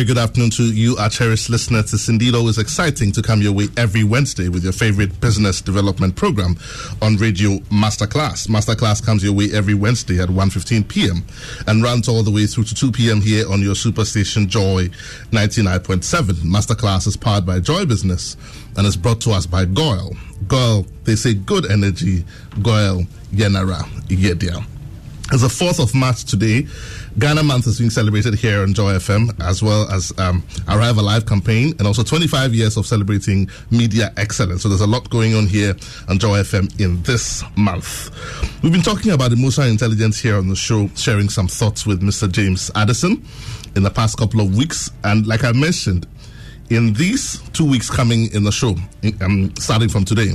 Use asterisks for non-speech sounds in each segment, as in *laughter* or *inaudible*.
Very good afternoon to you, our cherished listeners. It's indeed always exciting to come your way every Wednesday with your favorite business development program on Radio Masterclass. Masterclass comes your way every Wednesday at 1.15 p.m. and runs all the way through to 2 p.m. here on your superstation Joy 99.7. Masterclass is powered by Joy Business and is brought to us by GOIL. GOIL, they say good energy. GOIL, Yenara, Yedia. It's the 4th of March today. Ghana Month is being celebrated here on Joy FM, as well as um, Arrive Alive campaign, and also 25 years of celebrating media excellence. So there's a lot going on here on Joy FM in this month. We've been talking about emotional intelligence here on the show, sharing some thoughts with Mr. James Addison in the past couple of weeks. And like I mentioned, in these two weeks coming in the show, um, starting from today,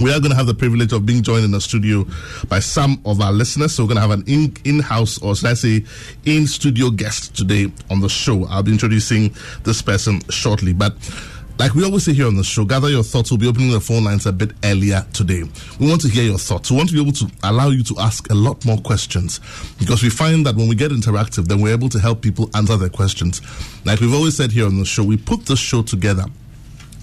we are going to have the privilege of being joined in the studio by some of our listeners. So we're going to have an in house, or should I say, in studio guest today on the show. I'll be introducing this person shortly, but. Like we always say here on the show, gather your thoughts. We'll be opening the phone lines a bit earlier today. We want to hear your thoughts. We want to be able to allow you to ask a lot more questions because we find that when we get interactive, then we're able to help people answer their questions. Like we've always said here on the show, we put this show together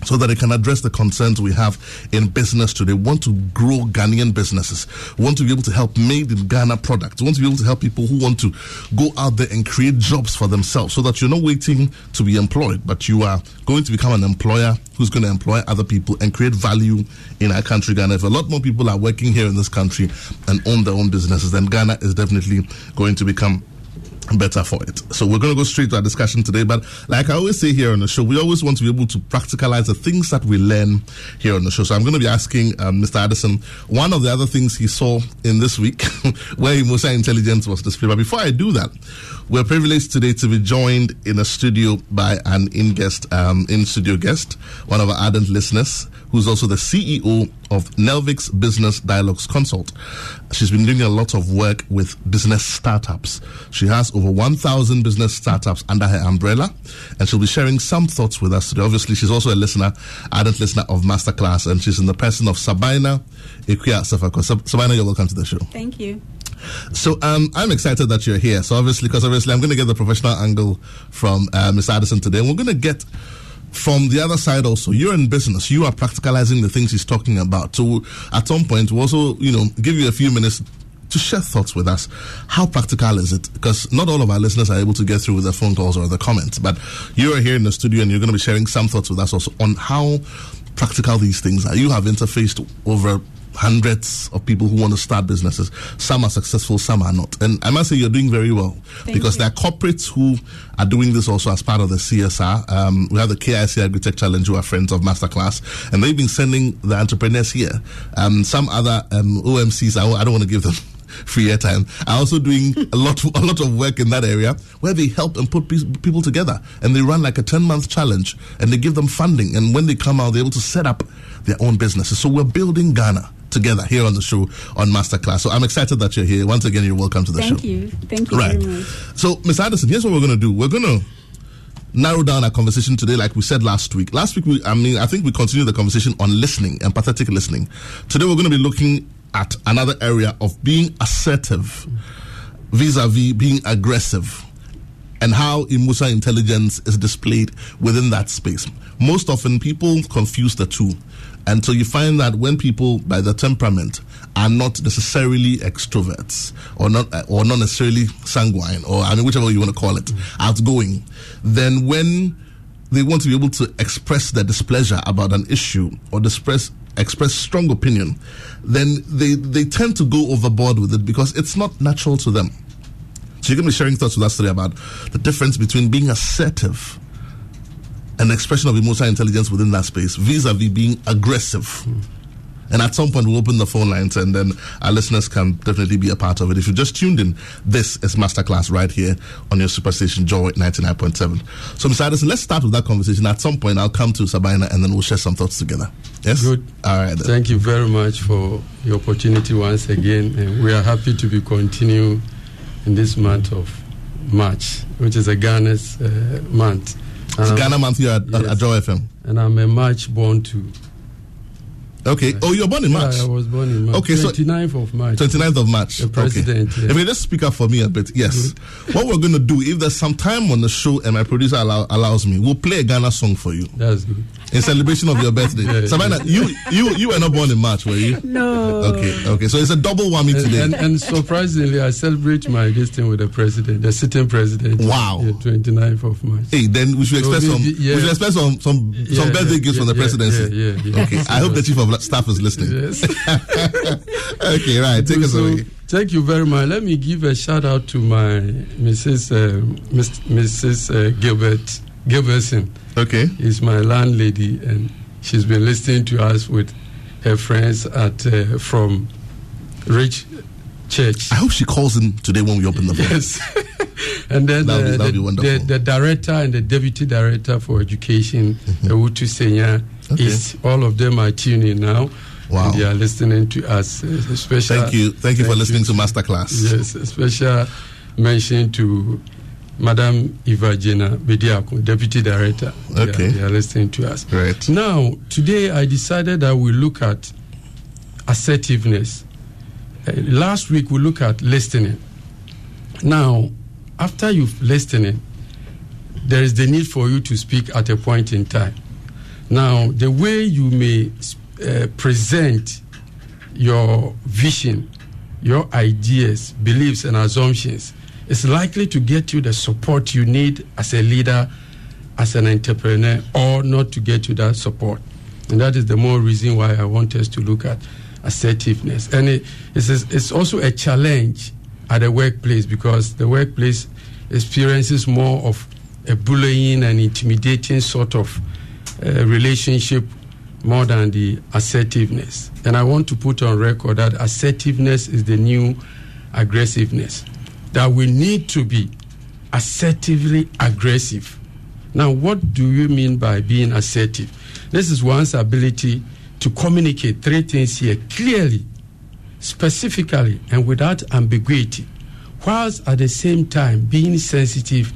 so that it can address the concerns we have in business today. We want to grow Ghanaian businesses. We want to be able to help made in Ghana products. We want to be able to help people who want to go out there and create jobs for themselves so that you're not waiting to be employed, but you are going to become an employer who's going to employ other people and create value in our country, Ghana. If a lot more people are working here in this country and own their own businesses, then Ghana is definitely going to become better for it. So we're going to go straight to our discussion today. But like I always say here on the show, we always want to be able to practicalize the things that we learn here on the show. So I'm going to be asking um, Mr. Addison one of the other things he saw in this week *laughs* where emotional intelligence was displayed. But before I do that, we're privileged today to be joined in a studio by an in guest, um, in studio guest, one of our ardent listeners, who's also the CEO of Nelvix Business Dialogues Consult. She's been doing a lot of work with business startups. She has over 1,000 business startups under her umbrella, and she'll be sharing some thoughts with us today. Obviously, she's also a listener, ardent listener of Masterclass, and she's in the person of Sabina Ikuya Safako. Sabina, you're welcome to the show. Thank you. So um, I'm excited that you're here. So obviously, because obviously I'm going to get the professional angle from uh, Ms. Addison today, and we're going to get from the other side also you're in business you are practicalizing the things he's talking about so at some point we'll also you know give you a few minutes to share thoughts with us how practical is it because not all of our listeners are able to get through with their phone calls or the comments but you are here in the studio and you're going to be sharing some thoughts with us also on how practical these things are you have interfaced over hundreds of people who want to start businesses. Some are successful, some are not. And I must say you're doing very well Thank because you. there are corporates who are doing this also as part of the CSR. Um, we have the KIC Agritech Challenge who are friends of Masterclass and they've been sending the entrepreneurs here. Um, some other um, OMCs, I, I don't want to give them free airtime. Are also doing a lot *laughs* a lot of work in that area where they help and put pe- people together. And they run like a 10 month challenge and they give them funding. And when they come out they're able to set up their own businesses. So we're building Ghana together here on the show on Masterclass. So I'm excited that you're here. Once again you're welcome to the Thank show. Thank you. Thank you right. very much. so Miss Addison here's what we're going to do. We're going to narrow down our conversation today like we said last week. Last week we i mean i think we continued the conversation on listening empathetic listening. Today we're going to be looking at another area of being assertive vis-a-vis being aggressive and how emotional intelligence is displayed within that space. Most often people confuse the two. And so you find that when people by their temperament are not necessarily extroverts or not or not necessarily sanguine or I mean whichever you want to call it outgoing then when they want to be able to express their displeasure about an issue or express express strong opinion then they they tend to go overboard with it because it's not natural to them so you're going to be sharing thoughts with us today about the difference between being assertive an expression of emotional intelligence within that space vis-a-vis being aggressive. And at some point, we'll open the phone lines and then our listeners can definitely be a part of it. If you just tuned in, this is Masterclass right here on your superstation Joy 99.7. So, Mr. Addison, let's start with that conversation. At some point, I'll come to Sabina and then we'll share some thoughts together. Yes? Good. All right. Then. Thank you very much for the opportunity once again. And we are happy to be continuing in this month of March, which is a Ghana's uh, month. It's I'm- Ghana Month here at, yes. at Joy FM. And I'm a March born too. Okay. Oh, you're born in March. Yeah, I was born in March. Okay, so- 29th of March. 29th of March. The president, Okay. yeah. If you just speak up for me a bit, yes. *laughs* what we're going to do, if there's some time on the show and my producer allow, allows me, we'll play a Ghana song for you That's good. in celebration of your birthday. Yeah, Savannah, you you you were not born in March, were you? No. Okay, okay. So it's a double whammy And, today. and, and surprisingly, I celebrate my this thing with the president, the sitting president. Wow. Yeah, 29th of March. hey, then we should So expect some. maybe- yeah. We should expect some some Yeah, some birthday yeah, gifts from yeah, the presidency. yeah, yeah, yeah. Okay. I hope the chief of staff is listening. Yes. *laughs* okay, right. Take us away. Thank you very much. Let me give a shout out to my Mrs. Uh, Mrs. Uh, Gilbert Gilbertson. Okay. is my landlady, and she's been listening to us with her friends at uh, from Rich Church. I hope she calls in today when we open the phone. Yes. *laughs* and then That would be- uh, be the, the, the director and the deputy director for education, Awutu Senya, Mm-hmm. Okay. is all of them are tuning now. Wow. And they are listening to us. Special, Thank you. Thank you for listening to Masterclass. Yes, a special mention to Madam Eva Jena Bediako, Deputy Director. They are- Okay. They are listening to us. Right. Now, today I decided that we look at assertiveness. Uh, last week we look at listening. Now, after you've listening, there is the need for you to speak at a point in time. Now, the way you may uh, present your vision, your ideas, beliefs, and assumptions is likely to get you the support you need as a leader, as an entrepreneur, or not to get you that support. And that is the more reason why I want us to look at assertiveness. And it, it's, it's also a challenge at the workplace because the workplace experiences more of a bullying and intimidating sort of relationship more than the assertiveness. And I want to put on record that assertiveness is the new aggressiveness. That we need to be assertively aggressive. Now, what do you mean by being assertive? This is one's ability to communicate three things here clearly, specifically, and without ambiguity, whilst at the same time being sensitive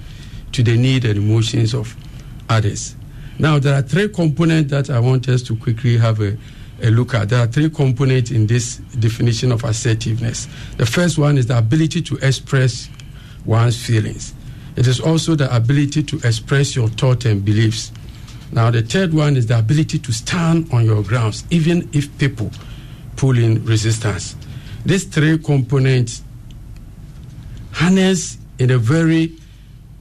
to the need and emotions of others. Now, there are three components that I want us to quickly have a, a look at. There are three components in this definition of assertiveness. The first one is the ability to express one's feelings. It is also the ability to express your thoughts and beliefs. Now, the third one is the ability to stand on your grounds, even if people pull in resistance. These three components harness in a very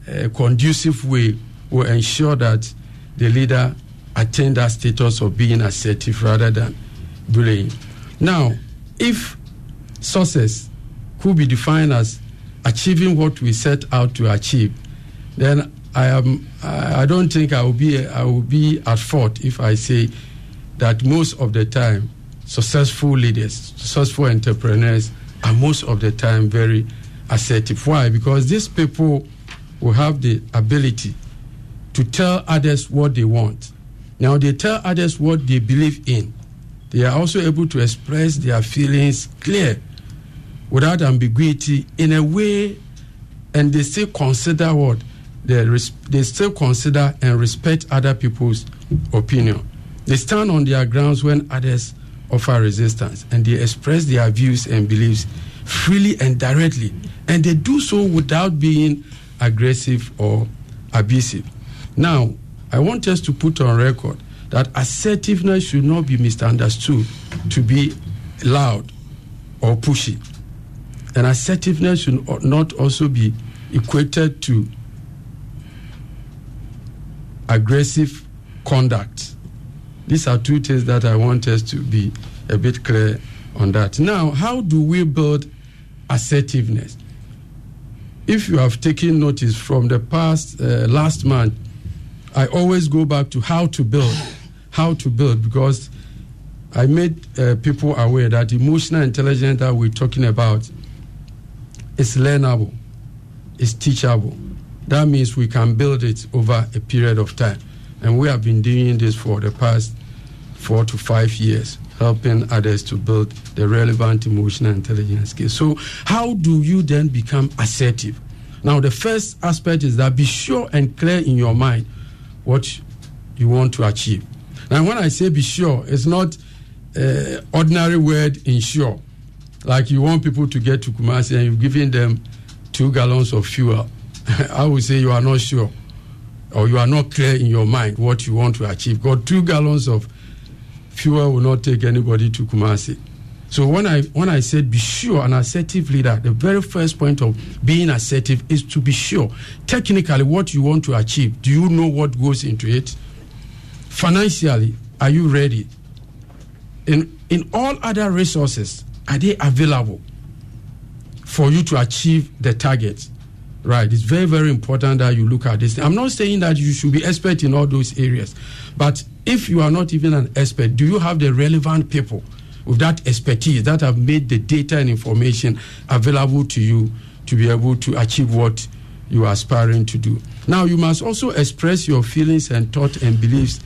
uh, conducive way will ensure that the leader attain that status of being assertive rather than bullying. Now, if success could be defined as achieving what we set out to achieve, then I am. I don't think I will be. I will be at fault if I say that most of the time, successful leaders, successful entrepreneurs are most of the time very assertive. Why? Because these people will have the ability to tell others what they want. Now they tell others what they believe in. They are also able to express their feelings clear without ambiguity in a way and they still consider what they, res- they still consider and respect other people's opinion they stand on their grounds when others offer resistance and they express their views and beliefs freely and directly and they do so without being aggressive or abusive now i want us to put on record that assertiveness should not be misunderstood to be loud or pushy and assertiveness should not also be equated to aggressive conduct. These are two things that I want us to be a bit clear on that. Now, how do we build assertiveness? If you have taken notice from the past, uh, last month, I always go back to how to build, how to build, because I made uh, people aware that emotional intelligence that we're talking about is learnable, is teachable. That means we can build it over a period of time. And we have been doing this for the past four to five years, helping others to build the relevant emotional intelligence skills. So, how do you then become assertive? Now, the first aspect is that be sure and clear in your mind what you want to achieve. Now, when I say be sure, it's not uh, ordinary word ensure. Like you want people to get to Kumasi and you've given them two gallons of fuel. *laughs* I would say you are not sure or you are not clear in your mind what you want to achieve. Because two gallons of fuel will not take anybody to Kumasi. So when I when I said be sure, an assertive leader, the very first point of being assertive is to be sure technically what you want to achieve. Do you know what goes into it? Financially, are you ready? In in all other resources, are they available for you to achieve the target? Right. It's very, very important that you look at this. I'm not saying that you should be expert in all those areas, but if you are not even an expert, do you have the relevant people? With that expertise that have made the data and information available to you to be able to achieve what you are aspiring to do. Now, you must also express your feelings and thoughts and beliefs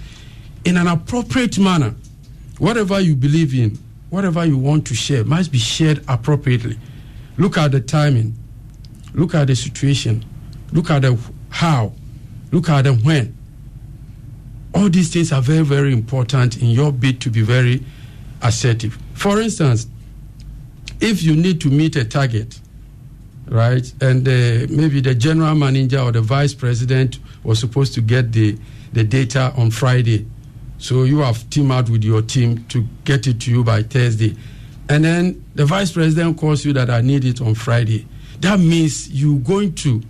in an appropriate manner. Whatever you believe in, whatever you want to share, must be shared appropriately. Look at the timing, look at the situation, look at the how, look at the when. All these things are very, very important in your bid to be very assertive. For instance, if you need to meet a target, right, and uh, maybe the general manager or the vice president was supposed to get the, the data on Friday, so you have teamed out with your team to get it to you by Thursday, and then the vice president calls you that I need it on Friday. That means you're going to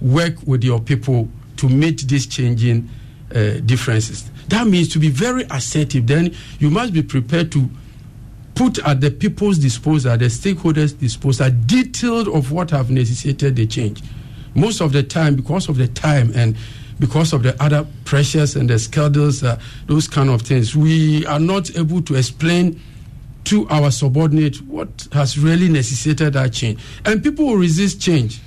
work with your people to meet these changing uh, differences. That means to be very assertive, then you must be prepared to put at the people's disposal, the stakeholders' disposal, detailed of what have necessitated the change. Most of the time, because of the time and because of the other pressures and the schedules, uh, those kind of things, we are not able to explain to our subordinate what has really necessitated that change. And people will resist change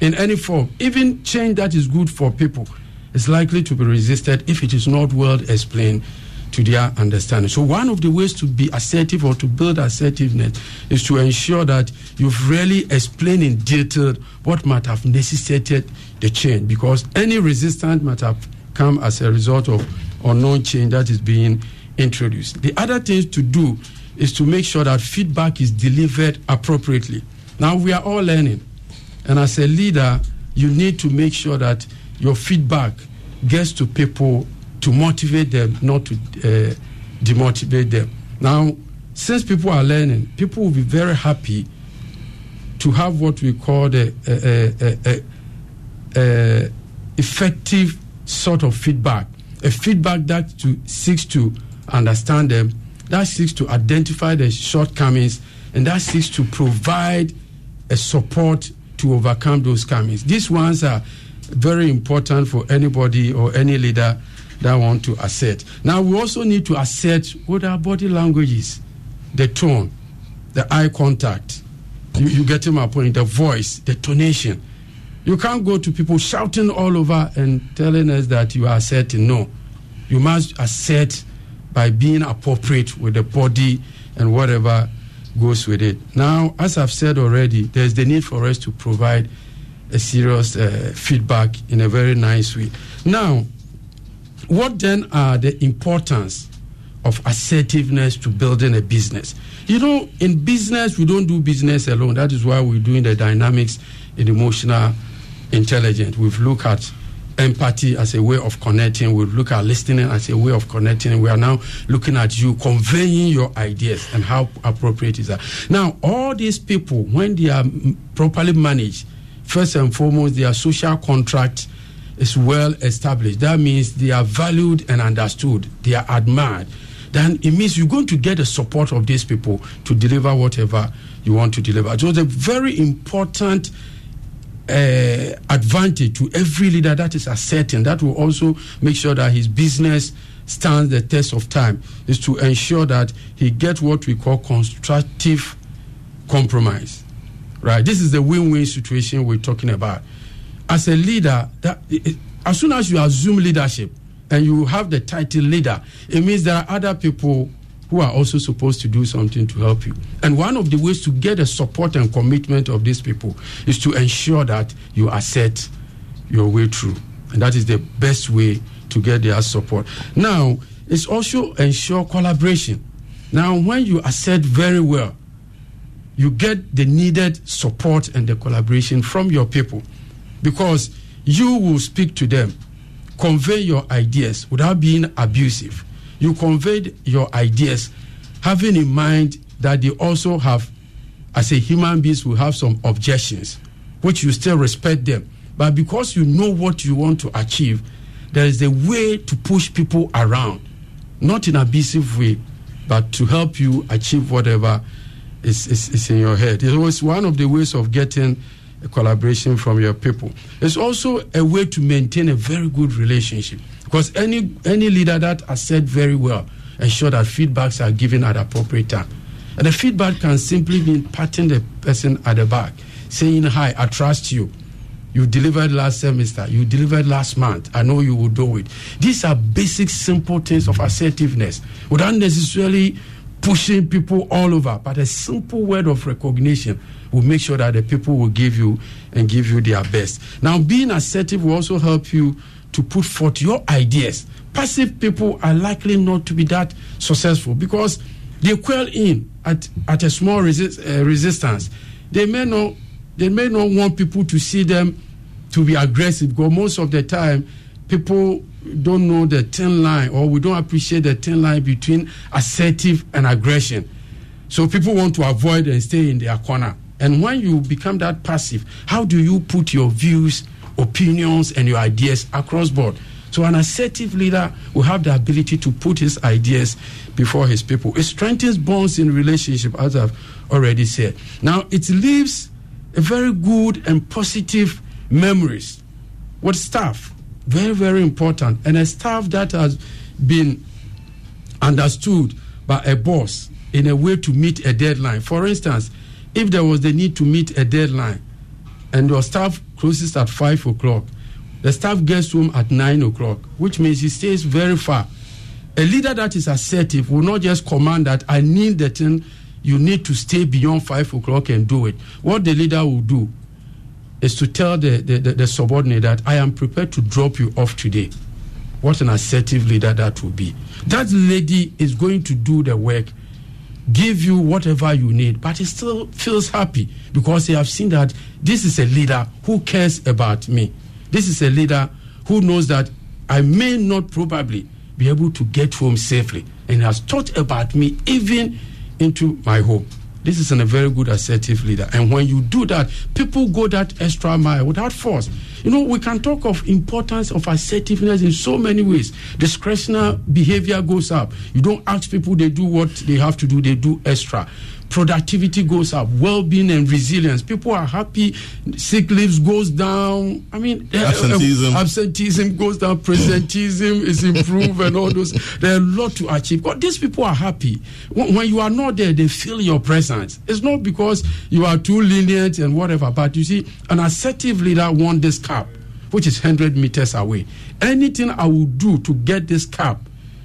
in any form, even change that is good for people is likely to be resisted if it is not well explained to their understanding. So, one of the ways to be assertive or to build assertiveness is to ensure that you've really explained in detail what might have necessitated the change, because any resistance might have come as a result of unknown change that is being introduced. The other thing to do is to make sure that feedback is delivered appropriately. Now, we are all learning, and as a leader, you need to make sure that your feedback gets to people to motivate them, not to uh, demotivate them. Now, since people are learning, people will be very happy to have what we call the uh, uh, effective sort of feedback, a feedback that to, seeks to understand them, that seeks to identify the shortcomings, and that seeks to provide a support to overcome those comings. These ones are very important for anybody or any leader that want to assert. Now we also need to assert what our body languages, the tone, the eye contact. You, you get my point. The voice, the tonation. You can't go to people shouting all over and telling us that you are asserting. No, you must assert by being appropriate with the body and whatever goes with it. Now, as I've said already, there's the need for us to provide a serious uh, feedback in a very nice way. Now, what then are the importance of assertiveness to building a business? You know, in business, we don't do business alone. That is why we're doing the dynamics in emotional intelligence. We've looked at empathy as a way of connecting. We look at listening as a way of connecting. We are now looking at you conveying your ideas and how appropriate is that. Now, all these people, when they are properly managed, first and foremost, their social contract is well established. That means they are valued and understood. They are admired. Then it means you're going to get the support of these people to deliver whatever you want to deliver. So a very important uh, advantage to every leader that is asserting. That will also make sure that his business stands the test of time. Is to ensure that he gets what we call constructive compromise. Right. This is the win-win situation we're talking about as a leader, that as soon as you assume leadership and you have the title leader, it means there are other people who are also supposed to do something to help you. And one of the ways to get the support and commitment of these people is to ensure that you assert your way through. And that is the best way to get their support. Now, it's also ensure collaboration. Now, when you assert very well, you get the needed support and the collaboration from your people because you will speak to them, convey your ideas without being abusive. You convey your ideas having in mind that they also have, as a human beings, will have some objections, which you still respect them. But because you know what you want to achieve, there is a way to push people around, not in abusive way, but to help you achieve whatever is, is, is in your head. It was one of the ways of getting collaboration from your people. It's also a way to maintain a very good relationship because any any leader that has said very well ensure that feedbacks are given at appropriate time. And the feedback can simply be patting the person at the back, saying, Hi, I trust you. You delivered last semester. You delivered last month. I know you will do it. These are basic, simple things of assertiveness without necessarily pushing people all over. But a simple word of recognition will make sure that the people will give you and give you their best. Now, being assertive will also help you to put forth your ideas. Passive people are likely not to be that successful because they quail in at, at a small uh, resistance. They may not they may not want people to see them to be aggressive because most of the time people don't know the thin line or we don't appreciate the thin line between assertive and aggression. So people want to avoid and stay in their corner. And when you become that passive, how do you put your views, opinions, and your ideas across board? So an assertive leader will have the ability to put his ideas before his people. It strengthens bonds in relationship, as I've already said. Now it leaves a very good and positive memories with staff. Very, very important. And a staff that has been understood by a boss in a way to meet a deadline. For instance, if there was the need to meet a deadline and your staff closes at 5 o'clock, the staff gets home at 9 o'clock, which means he stays very far. A leader that is assertive will not just command that I need the thing, you need to stay beyond 5 o'clock and do it. What the leader will do is to tell the, the, the, the subordinate that I am prepared to drop you off today. What an assertive leader that will be. That lady is going to do the work, give you whatever you need, but he still feels happy because they have seen that this is a leader who cares about me. This is a leader who knows that I may not probably be able to get home safely and has thought about me even into my home. This is a very good assertive leader. And when you do that, people go that extra mile without force. You know, we can talk of importance of assertiveness in so many ways. Discretionary behavior goes up. You don't ask people they do what they have to do, they do extra productivity goes up, well-being and resilience. People are happy. Sick leaves goes down. I mean, absenteeism, uh, absenteeism goes down. Presenteeism is improved, and all those. There are a lot to achieve. But these people are happy. When, when you are not there, they feel your presence. It's not because you are too lenient and whatever. But you see, an assertive leader won this cap, which is hundred meters away. Anything I will do to get this cap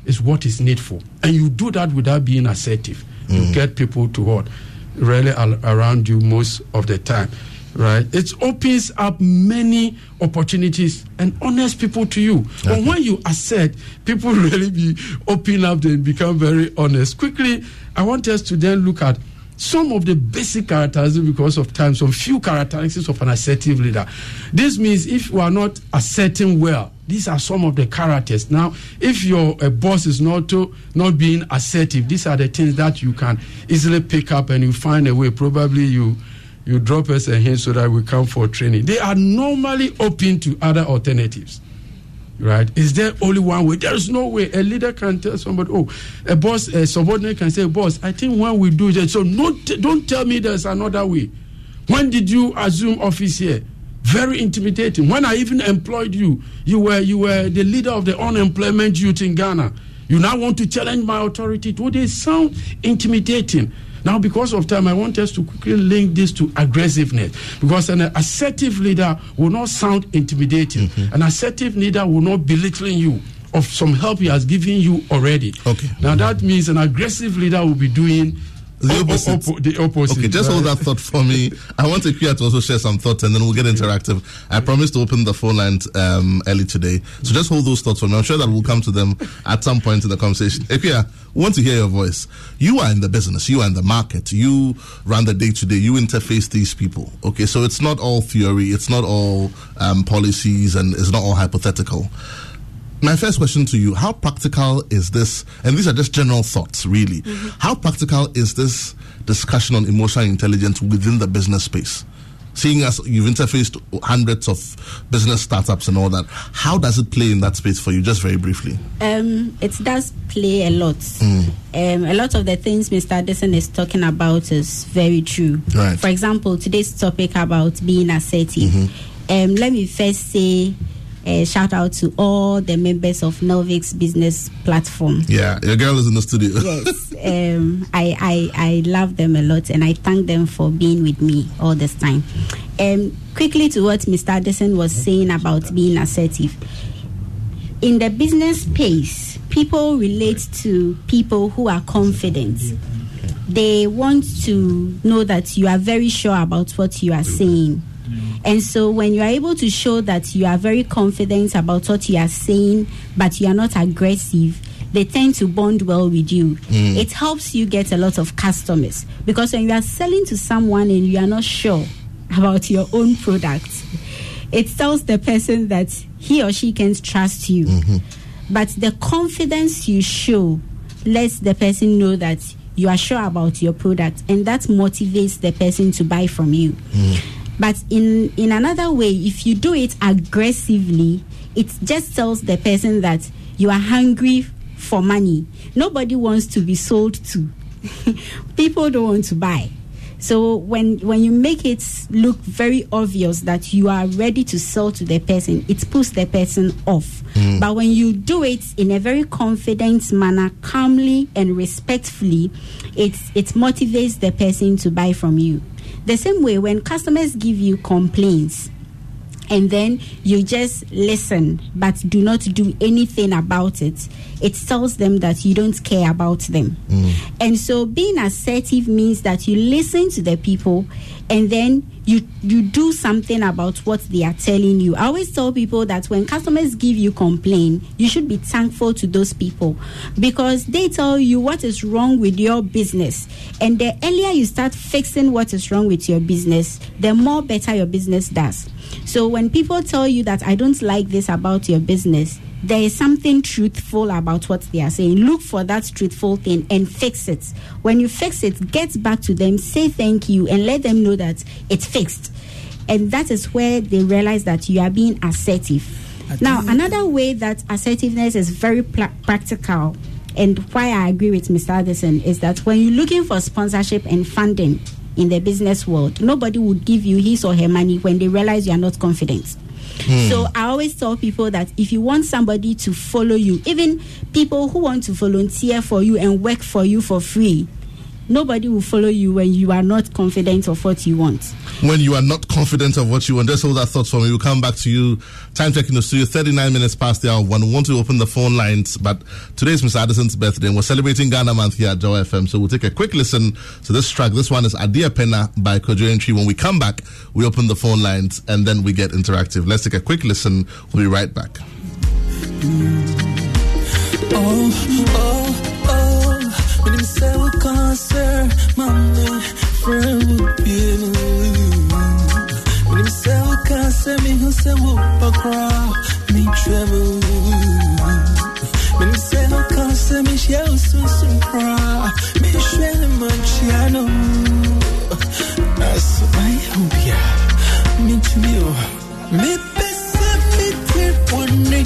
is what is needful, and you do that without being assertive you mm. get people to what really al- around you most of the time right it opens up many opportunities and honest people to you okay. but when you assert people *laughs* really be open up and become very honest quickly i want us to then look at some of the basic characteristics because of time, some few characteristics of an assertive leader. This means if you are not asserting well, these are some of the characters. Now, if your a boss is not to, not being assertive, these are the things that you can easily pick up and you find a way. Probably you you drop us a hint so that we come for training. They are normally open to other alternatives right? Is there only one way? There is no way. A leader can tell somebody, oh, a boss, a subordinate can say, boss, I think when we do that, so don't, don't tell me there's another way. When did you assume office here? Very intimidating. When I even employed you, you were you were the leader of the unemployment youth in Ghana. You now want to challenge my authority. Would they sound intimidating? Now, because of time, I want us to quickly link this to aggressiveness. Because an assertive leader will not sound intimidating. Mm-hmm. An assertive leader will not belittling you of some help he has given you already. Okay. Now, that means an aggressive leader will be doing The opposite. Oppo- the opposite. Okay, just hold that thought for me. I want Ikuya to also share some thoughts and then we'll get interactive. I promise to open the phone lines um, early today. So just hold those thoughts for me. I'm sure that we'll come to them at some point in the conversation. Ikuya, we want to hear your voice. You are in the business, you are in the market, you run the day to day, you interface these people. Okay, so it's not all theory, it's not all um, policies, and it's not all hypothetical. My first question to you How practical is this? And these are just general thoughts, really. How practical is this discussion on emotional intelligence within the business space? Seeing as you've interfaced hundreds of business startups and all that, how does it play in that space for you, just very briefly? Um, it does play a lot. Um, a lot of the things Mr. Addison is talking about is very true. Right. For example, today's topic about being assertive. Um, let me first say a shout out to all the members of Novix Business Platform. Yeah, your girl is in the studio. yes, *laughs* um, I, I I love them a lot, and I thank them for being with me all this time. Um, quickly to what Mr. Addison was saying about being assertive. In the business space, people relate to people who are confident. They want to know that you are very sure about what you are saying. And so, when you are able to show that you are very confident about what you are saying, but you are not aggressive, they tend to bond well with you. Mm. It helps you get a lot of customers because when you are selling to someone and you are not sure about your own product, it tells the person that he or she can trust you. Mm-hmm. But the confidence you show lets the person know that you are sure about your product, and that motivates the person to buy from you. Mm. But in in another way, if you do it aggressively, it just tells the person that you are hungry for money. Nobody wants to be sold to. *laughs* People don't want to buy. So when when you make it look very obvious that you are ready to sell to the person, it puts the person off. Hmm. But when you do it in a very confident manner, calmly and respectfully, it it motivates the person to buy from you. The same way when customers give you complaints, and then you just listen but do not do anything about it, it tells them that you don't care about them. Mm. And so being assertive means that you listen to the people and then you you do something about what they are telling you. I always tell people that when customers give you complaint, you should be thankful to those people because they tell you what is wrong with your business. And the earlier you start fixing what is wrong with your business, the more better your business does. So when people tell you that I don't like this about your business, there is something truthful about what they are saying. Look for that truthful thing and fix it. When you fix it, get back to them, say thank you, and let them know that it's fixed. And that is where they realize that you are being assertive. Now, another way that assertiveness is very pla- practical, and why I agree with Mr. Addison, is that when you're looking for sponsorship and funding in the business world, nobody would give you his or her money when they realize you are not confident. Hmm. So I always tell people that if you want somebody to follow you, even people who want to volunteer for you and work for you for free, nobody will follow you when you are not confident of what you want. when you are not confident of what you want, just hold that thought for me. We'll come back to you. Time checking the studio, 39 minutes past the hour. One we want to open the phone lines, but today's Mr. Addison's birthday, and we're celebrating Ghana Month here at Joy FM. So we'll take a quick listen to this track. This one is Adia Pena by Kojo Antwi. When we come back, we open the phone lines and then we get interactive. Let's take a quick listen. We'll be right back. Oh, oh, oh. When say friend would be in When him say we cancer, me who say we pakra, me tremble. When him say we cancer, me share so some cry, me share the manchiano. That's my hobby. Me to you. Me best me take one day,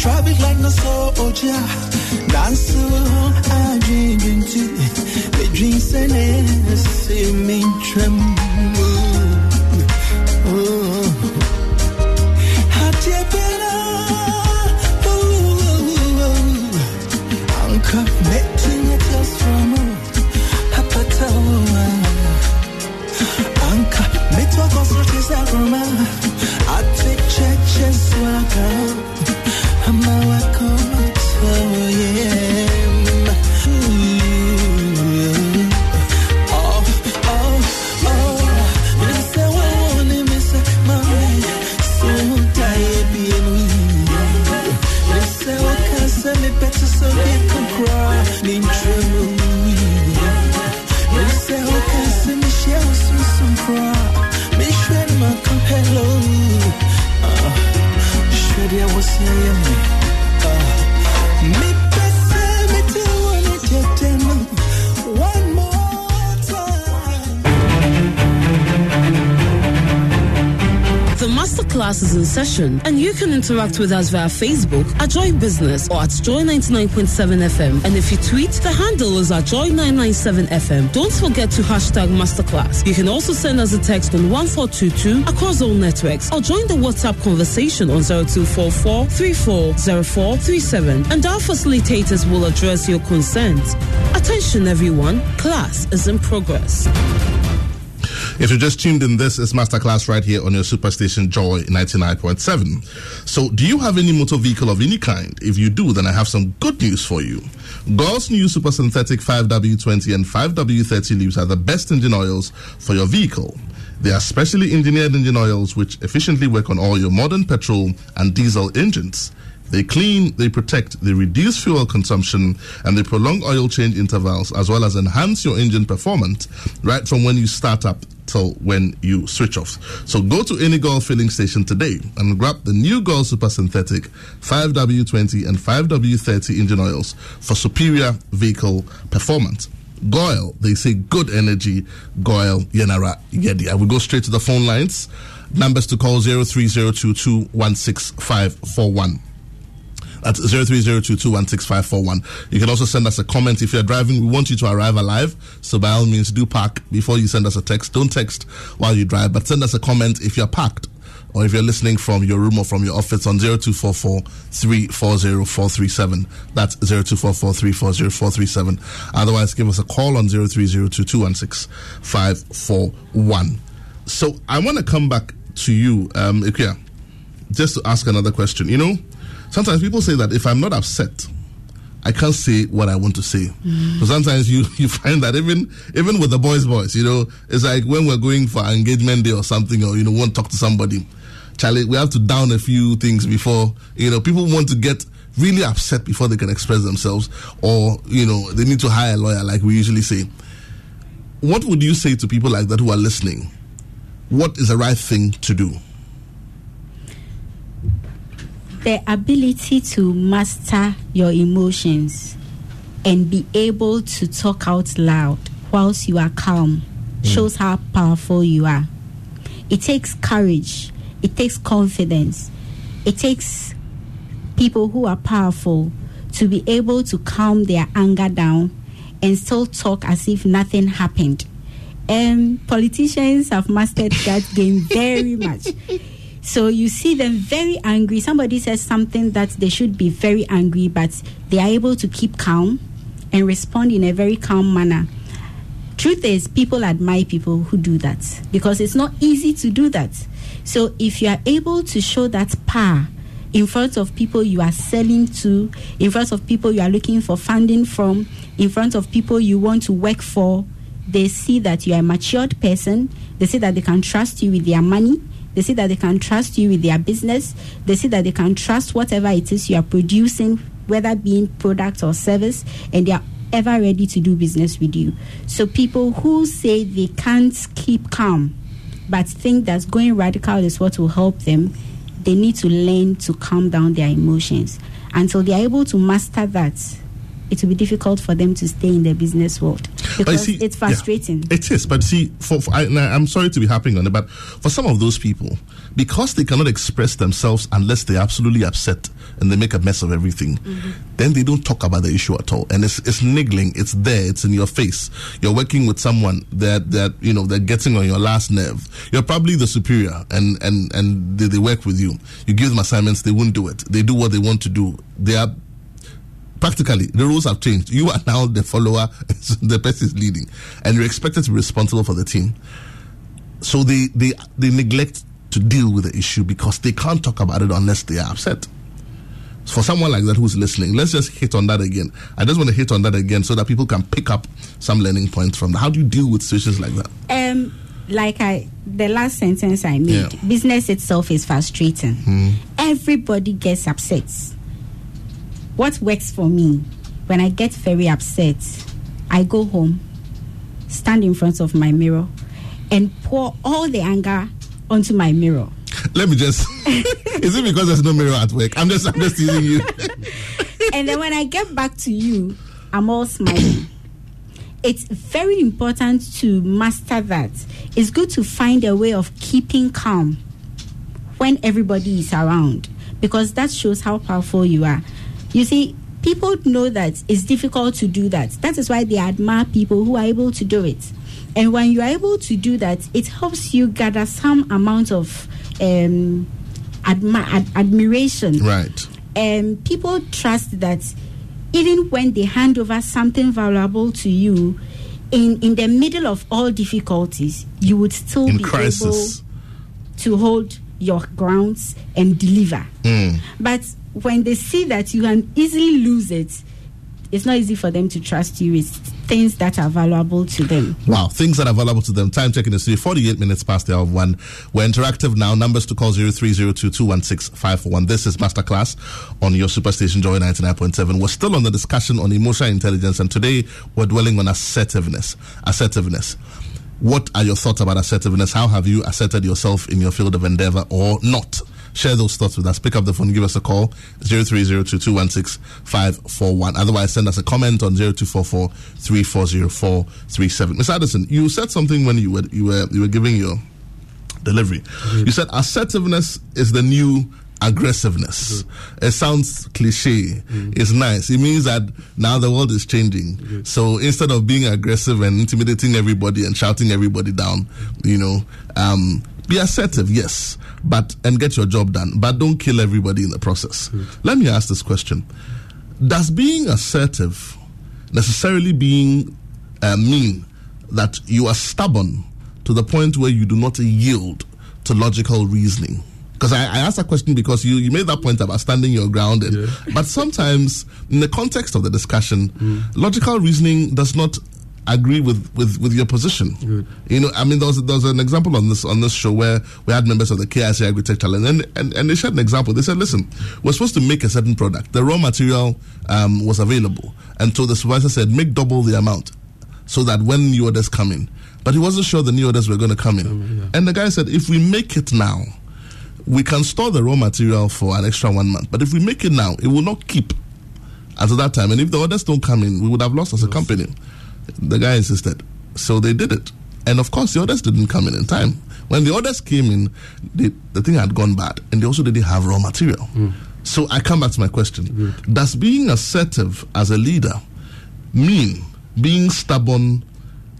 Traffic like no soldier. Dance I drink into the drinks and see me tremble. Interact with us via Facebook at Joy Business or at Joy 99.7 FM. And if you tweet, the handle is at Joy 997 FM. Don't forget to hashtag masterclass. You can also send us a text on 1422 across all networks or join the WhatsApp conversation on 0244 340437. And our facilitators will address your concerns. Attention, everyone, class is in progress. If you just tuned in, this is Masterclass right here on your superstation Joy 99.7. So, do you have any motor vehicle of any kind? If you do, then I have some good news for you. GOIL's new super synthetic 5W20 and 5W30 lubes are the best engine oils for your vehicle. They are specially engineered engine oils which efficiently work on all your modern petrol and diesel engines. They clean, they protect, they reduce fuel consumption, and they prolong oil change intervals as well as enhance your engine performance right from when you start up till when you switch off. So go to any Gulf filling station today and grab the new Gulf Super Synthetic 5W20 and 5W30 engine oils for superior vehicle performance. GOIL, they say good energy. GOIL, Yenara, Yedi. I will go straight to the phone lines. Numbers to call 03022165541. That's 03022165541. You can also send us a comment if you're driving. We want you to arrive alive. So by all means, do park before you send us a text. Don't text while you drive, but send us a comment if you're parked or if you're listening from your room or from your office on 0244 340 437. That's 0244 340 437. Otherwise, give us a call on 0302 216 541. So I want to come back to you, um, Ikuya, just to ask another question. You know, sometimes people say that if I'm not upset, I can't say what I want to say. So sometimes you, *laughs* you find that even even with the boys' boys, you know, it's like when we're going for engagement day or something, or you know, want to talk to somebody. Charlie, we have to down a few things before you know people want to get really upset before they can express themselves, or you know, they need to hire a lawyer, like we usually say. What would you say to people like that who are listening? What is the right thing to do? The ability to master your emotions and be able to talk out loud whilst you are calm mm. shows how powerful you are. It takes courage, it takes confidence, it takes people who are powerful to be able to calm their anger down and still talk as if nothing happened. And politicians have mastered that game very *laughs* much. So you see them very angry. Somebody says something that they should be very angry, but they are able to keep calm and respond in a very calm manner. Truth is, people admire people who do that because it's not easy to do that. So if you are able to show that power in front of people you are selling to, in front of people you are looking for funding from, in front of people you want to work for, they see that you are a matured person. They see that they can trust you with their money. They see that they can trust you with their business. They see that they can trust whatever it is you are producing, whether being product or service, and they are ever ready to do business with you. So people who say they can't keep calm but think that going radical is what will help them, they need to learn to calm down their emotions. Until they are able to master that, it will be difficult for them to stay in the business world because see- it's yeah, frustrating. it is, but see, for, for I, I'm sorry to be harping on it, but for some of those people, because they cannot express themselves unless they're absolutely upset and they make a mess of everything, mm-hmm. then they don't talk about the issue at all. And it's, it's niggling, it's there, it's in your face. You're working with someone that, that you know, they're getting on your last nerve. You're probably the superior and, and, and they, they work with you. You give them assignments, they won't do it. They do what they want to do. They are practically the rules have changed. You are now the follower, *laughs* the person is leading, and you're expected to be responsible for the team. So they they they neglect to deal with the issue because they can't talk about it unless they are upset. For someone like that who's listening, let's just hit on that again. I just want to hit on that again so that people can pick up some learning points from that. How do you deal with situations like that? um like i the last sentence i made Yeah. Hmm. business itself is frustrating everybody gets upset what works for me when i get very upset i go home stand in front of my mirror and pour all the anger onto my mirror *laughs* Let me just. *laughs* is it because there's no mirror at work? I'm just I'm just teasing you. *laughs* and then when I get back to you, I'm all smiling. *coughs* It's very important to master that. It's good to find a way of keeping calm when everybody is around because that shows how powerful you are. You see, people know that it's difficult to do that. That is why they admire people who are able to do it. And when you are able to do that, it helps you gather some amount of um, admi- ad- admiration Right. um, people trust that even when they hand over something valuable to you, in in the middle of all difficulties, you would still In be crisis. able to hold your grounds and deliver. Mm. But when they see that you can easily lose it, it's not easy for them to trust you. It's things that are valuable to them. Wow, things that are valuable to them. Time checking studio, 48 minutes past the hour of one. We're interactive now. Numbers to call 0302 This is Masterclass on your superstation, Joy 99.7. We're still on the discussion on emotional intelligence, and today we're dwelling on assertiveness. Assertiveness. What are your thoughts about assertiveness? How have you asserted yourself in your field of endeavor or not? Share those thoughts with us. Pick up the phone, give us a call, 0302 Otherwise, send us a comment on 0244 340437. Miss Addison, you said something when you were, you were, you were giving your delivery. Mm-hmm. You said assertiveness is the new aggressiveness. Mm-hmm. It sounds cliche. Mm-hmm. It's nice. It means that now the world is changing. So instead of being aggressive and intimidating everybody and shouting everybody down, you know, um, be assertive, yes, but and get your job done, but don't kill everybody in the process. Let me ask this question: Does being assertive necessarily being uh, mean that you are stubborn to the point where you do not yield to logical reasoning? Because I, I asked that question because you, you made that point about standing your ground, and, *laughs* but sometimes in the context of the discussion, logical reasoning does not agree with, with, with your position. You know, I mean, there was, there was an example on this on this show where we had members of the KIC Agritech Challenge, and, and, and they shared an example. They said, listen, we're supposed to make a certain product. The raw material um, was available, and so the supervisor said, make double the amount so that when new orders come in. But he wasn't sure the new orders were going to come in. And the guy said, if we make it now, we can store the raw material for an extra one month. But if we make it now, it will not keep until that time. And if the orders don't come in, we would have lost as a company. The guy insisted. So they did it. And of course, the orders didn't come in in time. When the orders came in, the, the thing had gone bad. And they also didn't have raw material. So I come back to my question Does being assertive as a leader mean being stubborn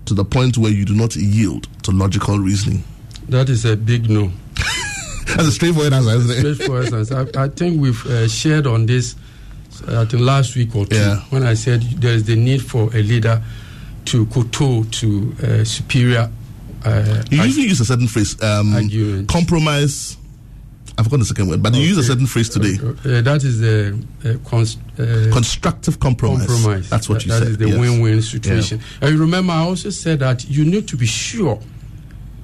to the point where you do not yield to logical reasoning? That is a big no. *laughs* That's a straightforward answer, isn't it? Straightforward answer. I, I think we've uh, shared on this. uh, I think last week or two Yeah. when I said there is the need for a leader to kowtow to uh, superior. Uh, You usually use a certain phrase, um, Argument. compromise. I've forgotten the second word, but you use a certain phrase today. Uh, that is the uh, cons- uh, Constructive compromise. compromise. That's what That- you that said. is the yes. win-win situation. And you remember, I also said that you need to be sure.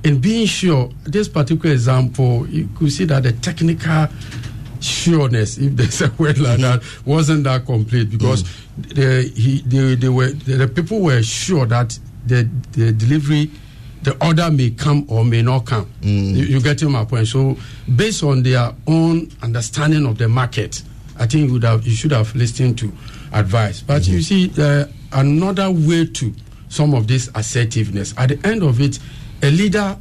In being sure, this particular example, you could see that the technical sureness, if there's a word like that, wasn't that complete because the, he, they, they were the, the people were sure that the the delivery. The order may come or may not come. You, you getting my point? So, based on their own understanding of the market, I think you would have you should have listened to advice. But you see, uh, another way to some of this assertiveness. At the end of it, a leader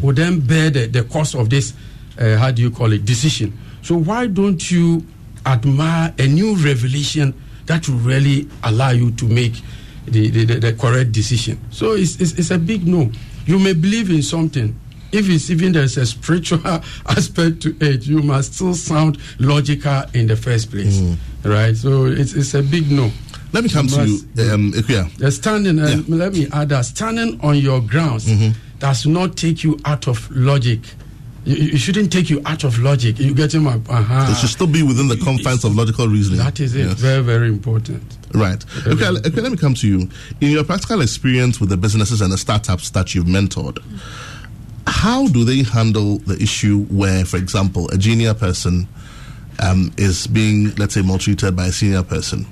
would then bear the, the cost of this uh, how do you call it, decision. So why don't you admire a new revelation that will really allow you to make the, the, the, the correct decision? So it's, it's, it's a big no. You may believe in something. If it's even there's a spiritual *laughs* aspect to it, you must still sound logical in the first place, mm. right? So it's, it's a big no. Let me come to you, um, Ikuya. Standing, um, and let me add that standing on your grounds mm-hmm. does not take you out of logic. You, you shouldn't take you out of logic. You get him? Uh-huh. It should still be within the confines of logical reasoning. That is it. Yes. Very, very important. Right. Okay, l- okay, let me come to you. In your practical experience with the businesses and the startups that you've mentored, how do they handle the issue where, for example, a junior person um, is being, let's say, maltreated by a senior person?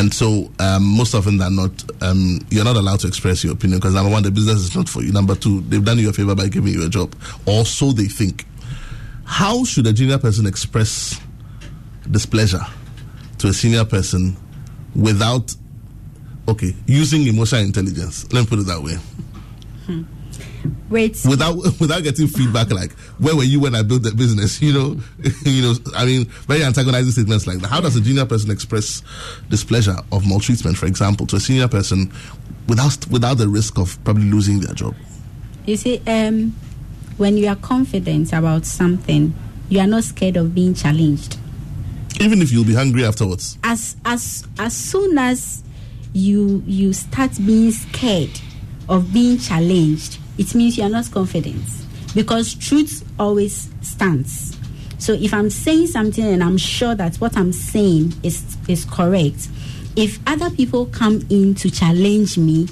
And so, um, most often than not, um, you're not allowed to express your opinion because number one, the business is not for you. Number two, they've done you a favor by giving you a job, or so they think. How should a junior person express displeasure to a senior person without okay using emotional intelligence let me put it that way Wait, without *laughs* without getting feedback like where were you when i built the business *laughs* you know? *laughs* You know i mean very antagonizing statements like that how does a junior person express displeasure of maltreatment for example to a senior person without without the risk of probably losing their job? You see, um, when you are confident about something, you are not scared of being challenged. even if you'll be hungry afterwards. As as as soon as you you start being scared of being challenged, it means you are not confident because truth always stands. So if I'm saying something and I'm sure that what I'm saying is is correct, if other people come in to challenge me,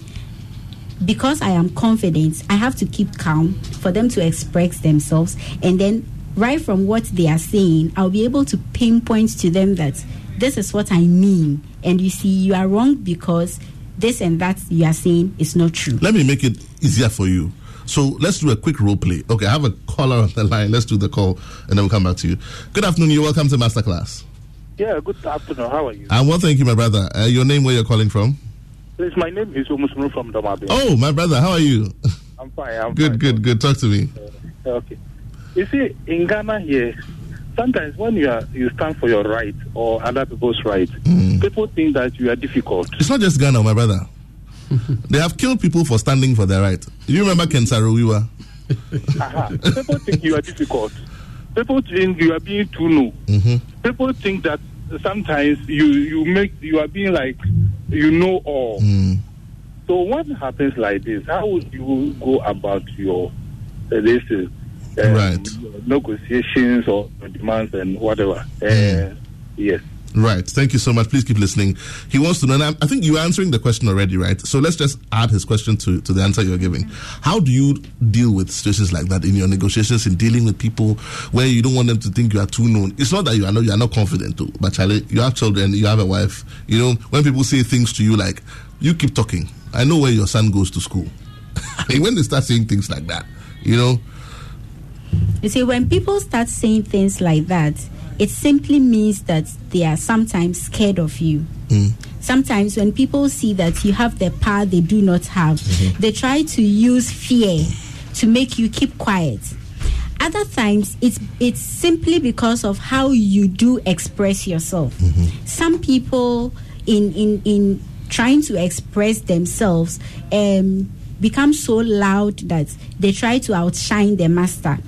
because I am confident, I have to keep calm for them to express themselves. And then, right from what they are saying, I'll be able to pinpoint to them that this is what I mean. And you see, you are wrong because this and that you are saying is not true. let me make it easier for you so let's do a quick role play okay i have a caller on the line let's do the call and then we'll come back to you good afternoon you're welcome to masterclass Yeah, good afternoon. How are you? I'm well, thank you, my brother. Uh, your name, where you're calling from? Please, my name is Omusunu from Domabe. Oh, my brother, how are you? *laughs* I'm fine. I'm good, fine. good, good. Talk to me. Okay. You see, in Ghana here, sometimes when you are you stand for your right or other people's right, Mm. people think that you are difficult. It's not just Ghana, my brother. *laughs* they have killed people for standing for their right. Do you remember Ken Saro-Wiwa? *laughs* Aha. people think you are difficult. People think you are being too low. Mm-hmm. People think that sometimes you you make you are being like you know all. Mm. So what happens like this? How would you go about your uh, this uh, Right. negotiations or demands and whatever? Mm. Uh, yes. Right. Thank you so much. Please keep listening. He wants to know, and I, think you're answering the question already, right? So let's just add his question to, to the answer you're giving. How do you deal with situations like that in your negotiations, in dealing with people where you don't want them to think you are too known? It's not that you are not, you are not confident, too, but Charlie, you have children, you have a wife. You know, when people say things to you like, you keep talking. I know where your son goes to school. *laughs* I mean, when they start saying things like that, you know, You see, when people start saying things like that, it simply means that they are sometimes scared of you. Mm. Sometimes, when people see that you have the power they do not have, mm-hmm. they try to use fear to make you keep quiet. Other times, it's it's simply because of how you do express yourself. Mm-hmm. Some people, in in in trying to express themselves, um, become so loud that they try to outshine their master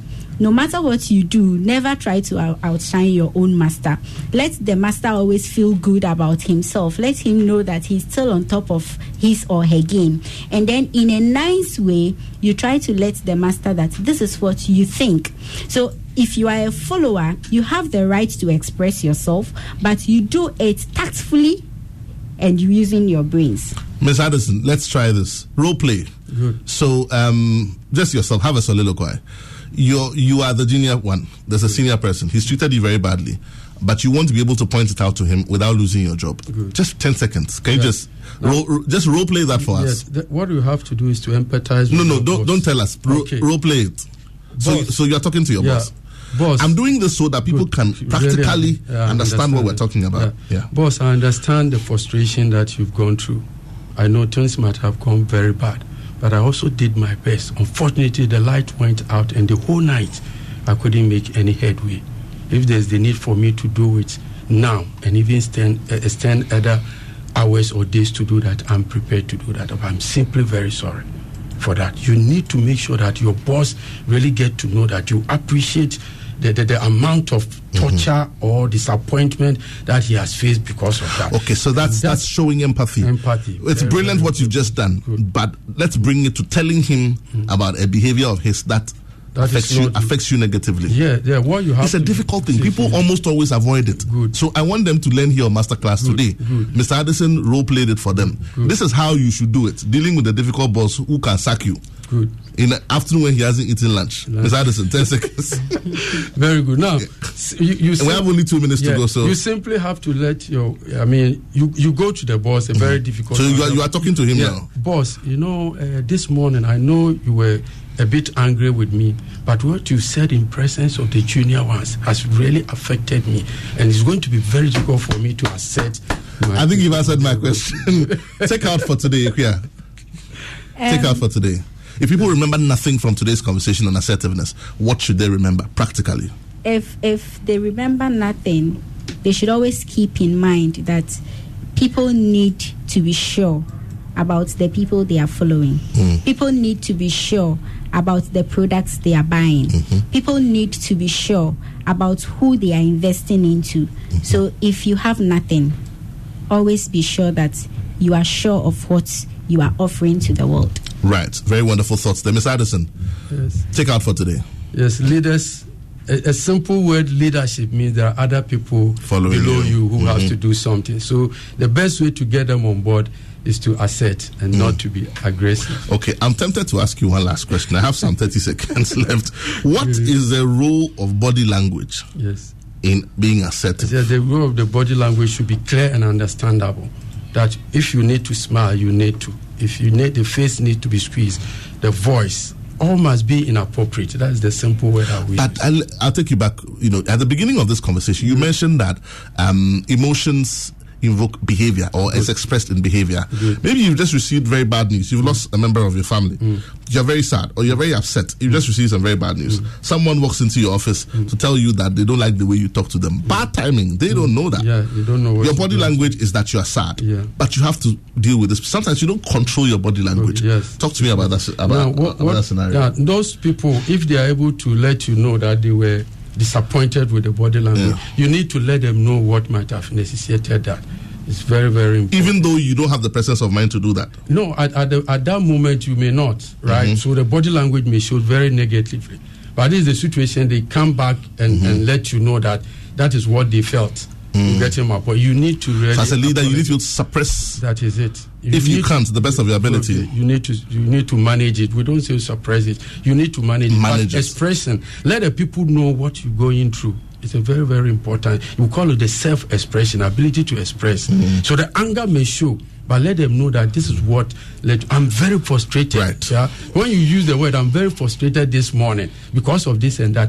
no matter what you do, never try to out- outshine your own master. Let the master always feel good about himself. Let him know that he's still on top of his or her game. And then, in a nice way, you try to let the master that this is what you think. So, if you are a follower, you have the right to express yourself, but you do it tactfully and using your brains. Miss Addison, let's try this role play. Good. So, um, just yourself, have a soliloquy. You're, you are the junior one. There's a senior person. He's treated you very badly, but you want to be able to point it out to him without losing your job. Good. Just ten seconds. Can you Yeah. just ro- ro- just role play that for Yes, us? th- what you have to do is to empathize. No, with no, don't boss. don't tell us. Ro- Okay. Role play it. So, Boss. so you're talking to your Yeah. boss. Boss. I'm doing this so that people Good. can Really, practically yeah, I understand, what we're talking about. Yeah. Boss, I understand the frustration that you've gone through. I know things might have gone very bad, but I also did my best. Unfortunately, the light went out, and the whole night I couldn't make any headway. If there's the need for me to do it now and even stand, uh, extend other hours or days to do that, I'm prepared to do that. But I'm simply very sorry for that. You need to make sure that your boss really get to know that you appreciate the, the, the amount of torture mm-hmm. or disappointment that he has faced because of that. Okay, so that's that's, showing empathy. Empathy. It's Very, brilliant what you've just done, Good. but let's bring it to telling him mm-hmm. about a behavior of his that, That affects you affects you negatively. Yeah, yeah. What you have It's a difficult thing. People almost always avoid it. Good. So I want them to learn here on Masterclass today. Good. Mr. Addison role played it for them. Good. This is how you should do it. Dealing with a difficult boss who can sack you Good. in the afternoon when he hasn't eaten lunch. Mr. Addison, 10 seconds. *laughs* Very good. Now, s- you, you and we have only two minutes yeah, to go. So, you simply have to let your. I mean, you you go to the boss. A very difficult. so you, are, you are talking to him yeah, now. boss. You know, uh, this morning I know you were a bit angry with me, but what you said in presence of the junior ones has really affected me, and it's going to be very difficult for me to accept. My I think you've answered my *laughs* question. *laughs* Take out for today, Ikuya. Take out for today. If people remember nothing from today's conversation on assertiveness, what should they remember practically? if if they remember nothing, they should always keep in mind that people need to be sure about the people they are following. Hmm. People need to be sure about the products they are buying. Mm-hmm. People need to be sure about who they are investing into. Mm-hmm. So if you have nothing, always be sure that you are sure of what you are offering to the world. Right. Very wonderful thoughts there. Miss Addison, Yes. take out for today. Yes, leaders. A, a simple word, leadership, means there are other people Following below you. you, who have Mhm. to do something. So the best way to get them on board is to assert and not to be aggressive. Okay, I'm tempted to ask you one last question. I have some 30 *laughs* seconds left. What is the role of body language Yes. in being assertive? Yeah, the role of the body language should be clear and understandable. That if you need to smile, you need to. If you need the face need to be squeezed, the voice all must be inappropriate. That is the simple word I will But. I'll, I'll take you back. You know, at the beginning of this conversation, you mentioned that um, emotions invoke behavior or is expressed in behavior. Maybe you've just received very bad news. You've lost a member of your family. Mm. You're very sad or you're very upset. You've just received some very bad news. Mm. Someone walks into your office mm. to tell you that they don't like the way you talk to them. Bad timing. They don't know that. Yeah, you don't know Your body language is that you are sad, Yeah. but you have to deal with this. Sometimes you don't control your body language. yes. Talk to me about that. About, Now, what- about what- that scenario. yeah, those people, if they are able to let you know that they were disappointed with the body language, you need to let them know what might have necessitated that. It's very, very important. Even though you don't have the presence of mind to do that. No, at, at, the, at that moment you may not, right? Mm-hmm. So the body language may show very negatively. But this is the situation, they come back and, Mm-hmm. and let you know that that is what they felt. You get him up. But you need to really. So as a leader, you need to suppress That is it. If you can to the best of your ability. You need to you need to manage it. We don't say suppress it. You need to manage, Manage it. Expression. Let the people know what you're going through. It's a very very important. We call it the self-expression, ability to express. Mm-hmm. So the anger may show, but let them know that this is what. Let I'm very frustrated. Right. Yeah. When you use the word, I'm very frustrated this morning because of this and that.